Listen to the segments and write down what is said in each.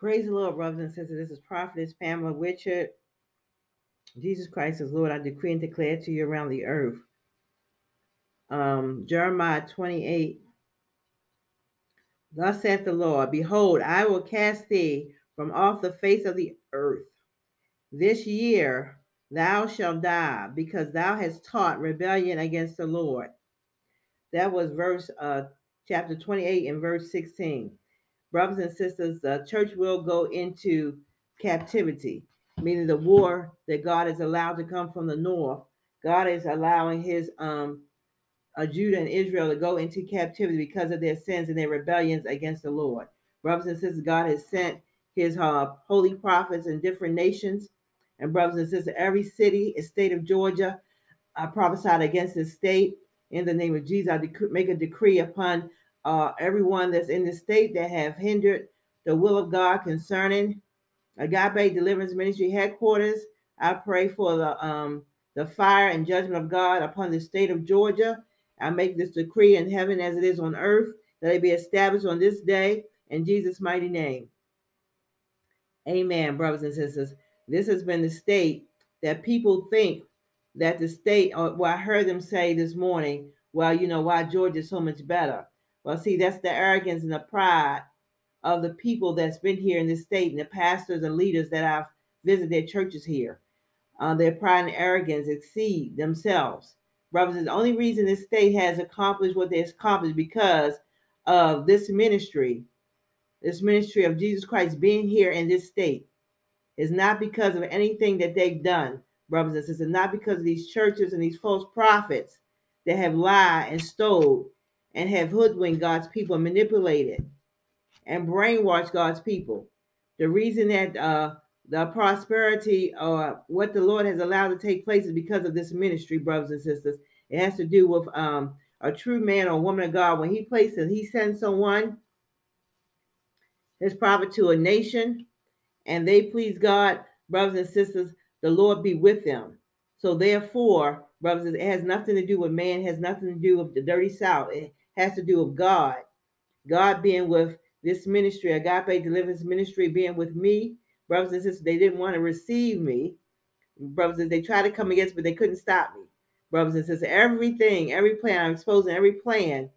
Praise the Lord, brothers and sisters. This is Prophetess Pamela Richard. Jesus Christ is Lord. I decree and declare to you around the earth. Um, Jeremiah 28. Thus saith the Lord, Behold, I will cast thee from off the face of the earth. This year thou shalt die, because thou hast taught rebellion against the Lord. That was verse uh, chapter 28 and verse 16. Brothers and sisters, the church will go into captivity, meaning the war that God is allowed to come from the north. God is allowing his um uh, Judah and Israel to go into captivity because of their sins and their rebellions against the Lord. Brothers and sisters, God has sent his uh, holy prophets in different nations. And brothers and sisters, every city, state of Georgia, I prophesied against the state in the name of Jesus. I dec- make a decree upon uh, everyone that's in the state that have hindered the will of God concerning Agape Deliverance Ministry headquarters. I pray for the um, the fire and judgment of God upon the state of Georgia. I make this decree in heaven as it is on earth, that it be established on this day in Jesus' mighty name. Amen, brothers and sisters. This has been the state that people think that the state, or well, I heard them say this morning, well, you know, why Georgia is so much better. Well, see, that's the arrogance and the pride of the people that's been here in this state and the pastors and leaders that I've visited churches here. Uh, their pride and arrogance exceed themselves. Brothers, the only reason this state has accomplished what they've accomplished because of this ministry, this ministry of Jesus Christ being here in this state. Is not because of anything that they've done, brothers and sisters, not because of these churches and these false prophets that have lied and stole and have hoodwinked God's people, manipulated and brainwashed God's people. The reason that uh, the prosperity or what the Lord has allowed to take place is because of this ministry, brothers and sisters. It has to do with um, a true man or woman of God. When he places, he sends someone, his prophet to a nation, and they please God, brothers and sisters, the Lord be with them. So therefore, brothers, it has nothing to do with man, has nothing to do with the dirty south. It has to do with God. God being with this ministry, Agape Deliverance Ministry, being with me, brothers and sisters, they didn't want to receive me. Brothers, and sisters. they tried to come against, but they couldn't stop me. Brothers and sisters, everything, every plan, I'm exposing every plan.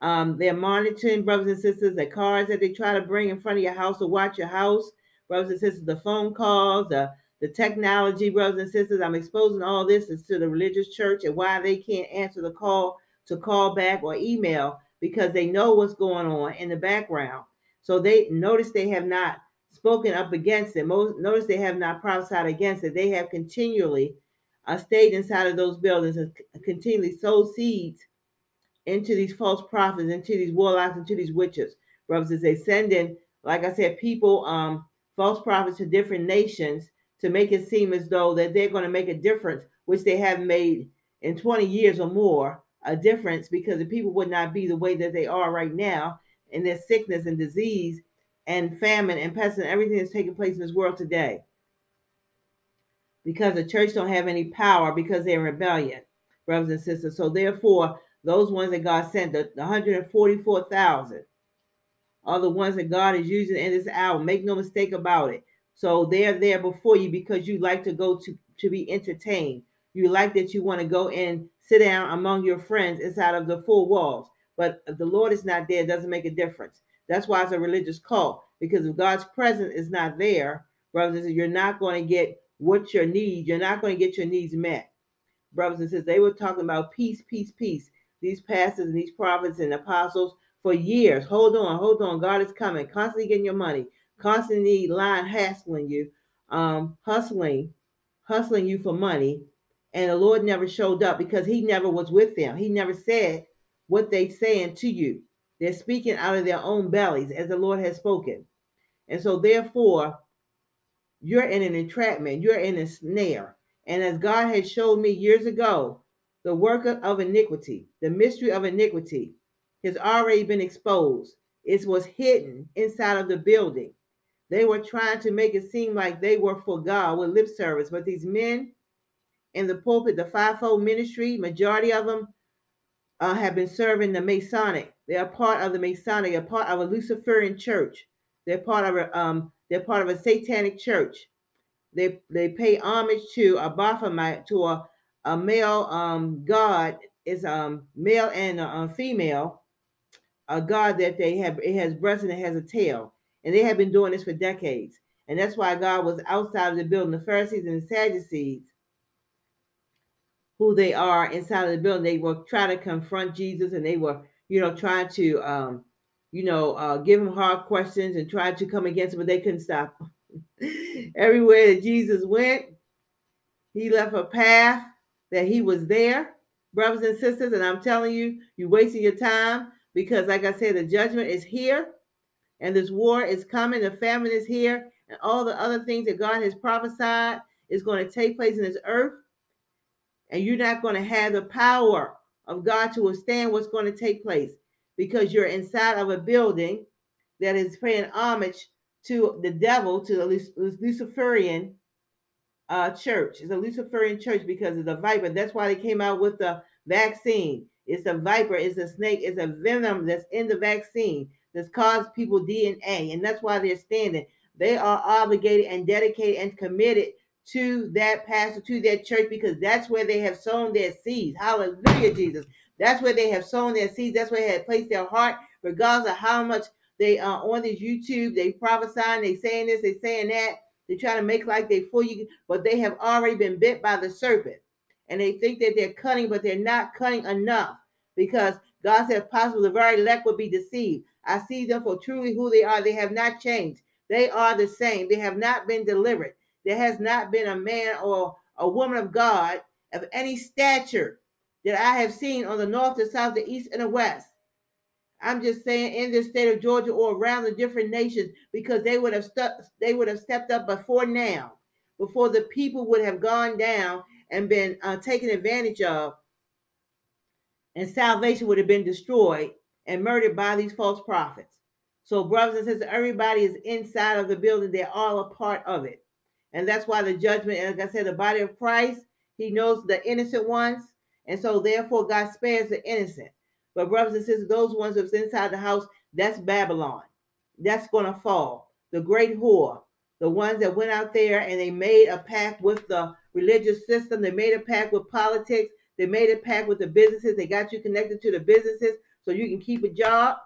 Um, they're monitoring, brothers and sisters, the cars that they try to bring in front of your house to watch your house, brothers and sisters, the phone calls, the the technology, brothers and sisters. I'm exposing all this is to the religious church and why they can't answer the call to call back or email because they know what's going on in the background. So they notice they have not spoken up against it. Most notice they have not prophesied against it. They have continually uh, stayed inside of those buildings and continually sowed seeds into these false prophets, into these warlocks, into these witches. Brothers, as they send in, like I said, people, um, false prophets to different nations to make it seem as though that they're going to make a difference, which they have made in 20 years or more a difference because the people would not be the way that they are right now in their sickness and disease and famine and pest and everything that's taking place in this world today. Because the church don't have any power because they're in rebellion, brothers and sisters. So therefore, those ones that God sent, the, the 144,000, are the ones that God is using in this hour. Make no mistake about it. So they're there before you because you like to go to to be entertained. You like that you want to go and sit down among your friends inside of the four walls. But if the Lord is not there, it doesn't make a difference. That's why it's a religious cult. Because if God's presence is not there, brothers, and sisters, you're not going to get what your need. You're not going to get your needs met. Brothers and sisters, they were talking about peace, peace, peace. These pastors and these prophets and apostles for years. Hold on, hold on. God is coming. Constantly getting your money. Constantly lying, hassling you, um, hustling, hustling you for money and the Lord never showed up because he never was with them. He never said what they saying to you. They're speaking out of their own bellies as the Lord has spoken. And so therefore, you're in an entrapment, you're in a snare. And as God had showed me years ago, the work of iniquity, the mystery of iniquity has already been exposed. It was hidden inside of the building. They were trying to make it seem like they were for God with lip service, but these men in the pulpit, the fivefold ministry, majority of them uh, have been serving the Masonic. They are part of the Masonic, They're part of a Luciferian church. They're part of a um, they're part of a satanic church. They they pay homage to a Baphomet, to a, a male um, god is um male and a, a female, a god that they have it has breasts and it has a tail, and they have been doing this for decades. And that's why God was outside of the building. The Pharisees and the Sadducees, who they are inside of the building, they will try to confront Jesus and they were, you know, trying to um, you know, uh, give him hard questions and try to come against him, but they couldn't stop. Everywhere that Jesus went, he left a path that he was there, brothers and sisters. And I'm telling you, you're wasting your time because, like I said, the judgment is here and this war is coming, the famine is here, and all the other things that God has prophesied is going to take place in this earth. And you're not going to have the power of God to withstand what's going to take place because you're inside of a building that is paying homage to the devil, to the Luciferian uh, church. It's a Luciferian church because of the viper. That's why they came out with the vaccine. It's a viper, it's a snake, it's a venom that's in the vaccine that's caused people DNA. And that's why they're standing. They are obligated and dedicated and committed to that pastor, to that church, because that's where they have sown their seeds. Hallelujah, Jesus. That's where they have sown their seeds. That's where they have placed their heart, regardless of how much they are uh, on this YouTube. They prophesying, they saying this, they saying that. They try to make like they fool you, but they have already been bit by the serpent. And they think that they're cunning, but they're not cunning enough because God said, possible the very elect will be deceived. I see them for truly who they are. They have not changed. They are the same. They have not been delivered. There has not been a man or a woman of God of any stature that I have seen on the north, the south, the east, and the west. I'm just saying in the state of Georgia or around the different nations because they would have stuck they would have stepped up before now, before the people would have gone down and been uh, taken advantage of, and salvation would have been destroyed and murdered by these false prophets. So, brothers and sisters, everybody is inside of the building. They're all a part of it. And that's why the judgment, like I said, the body of Christ, he knows the innocent ones and so, therefore, God spares the innocent. But, brothers and sisters, those ones that's inside the house, that's Babylon. That's going to fall. The great whore, the ones that went out there and they made a pact with the religious system, they made a pact with politics, they made a pact with the businesses, they got you connected to the businesses so you can keep a job.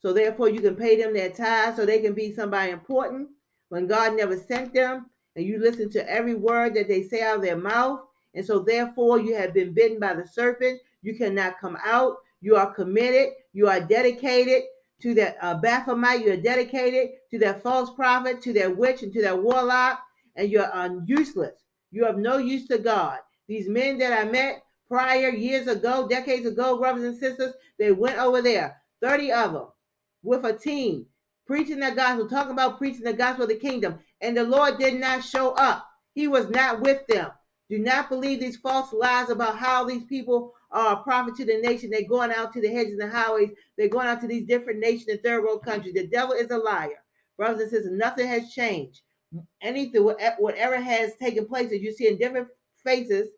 So, therefore, you can pay them their tithes so they can be somebody important when God never sent them. And you listen to every word that they say out of their mouth and so, therefore, you have been bitten by the serpent. You cannot come out. You are committed. You are dedicated to that uh, Baphomet. You are dedicated to that false prophet, to that witch, and to that warlock. And you're um, useless. You have no use to God. These men that I met prior years ago, decades ago, brothers and sisters, they went over there, 30 of them, with a team, preaching the gospel, talking about preaching the gospel of the kingdom. And the Lord did not show up. He was not with them. Do not believe these false lies about how these people are a prophet to the nation. They're going out to the hedges and the highways. They're going out to these different nations and third world countries. The devil is a liar. Brothers and sisters, nothing has changed. Anything, whatever has taken place, as you see in different faces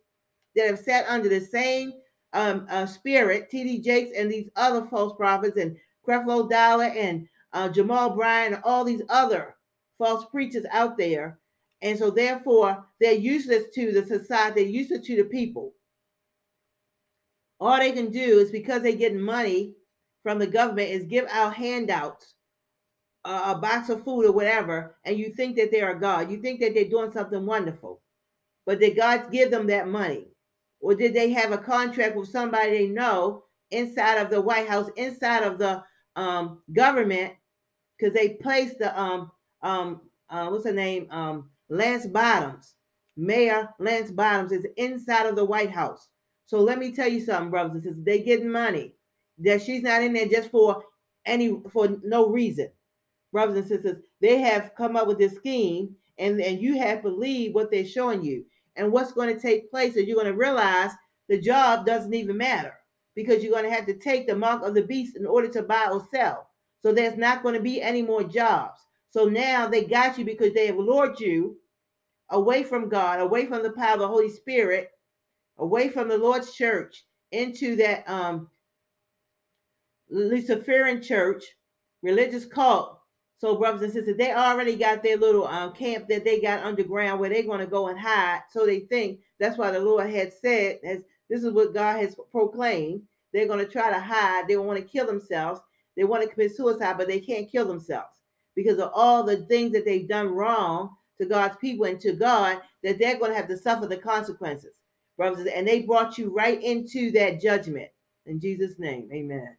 that have sat under the same um, uh, spirit, T.D. Jakes and these other false prophets, and Creflo Dollar and uh, Jamal Bryant, and all these other false preachers out there and so, therefore, they're useless to the society, they're useless to the people. All they can do is because they get money from the government is give out handouts, uh, a box of food or whatever, and you think that they're a God. You think that they're doing something wonderful. But did God give them that money? Or did they have a contract with somebody they know inside of the White House, inside of the um, government? Because they placed the um um uh, what's the name um Lance Bottoms, Mayor Lance Bottoms, is inside of the White House. So let me tell you something, brothers and sisters. They getting money. That she's not in there just for any for no reason. Brothers and sisters, they have come up with this scheme, and, and you have to believed what they're showing you. And what's going to take place is you're going to realize the job doesn't even matter because you're going to have to take the mark of the beast in order to buy or sell. So there's not going to be any more jobs. So now they got you because they have lured you away from God, away from the power of the Holy Spirit, away from the Lord's church into that um Luciferian church, religious cult So, brothers and sisters, they already got their little um, camp that they got underground where they're going to go and hide. So they think that's why the Lord had said, as this is what God has proclaimed. They're going to try to hide. They want to kill themselves. They want to commit suicide, but they can't kill themselves because of all the things that they've done wrong to God's people and to God, that they're going to have to suffer the consequences, brothers. And they brought you right into that judgment. In Jesus' name, amen.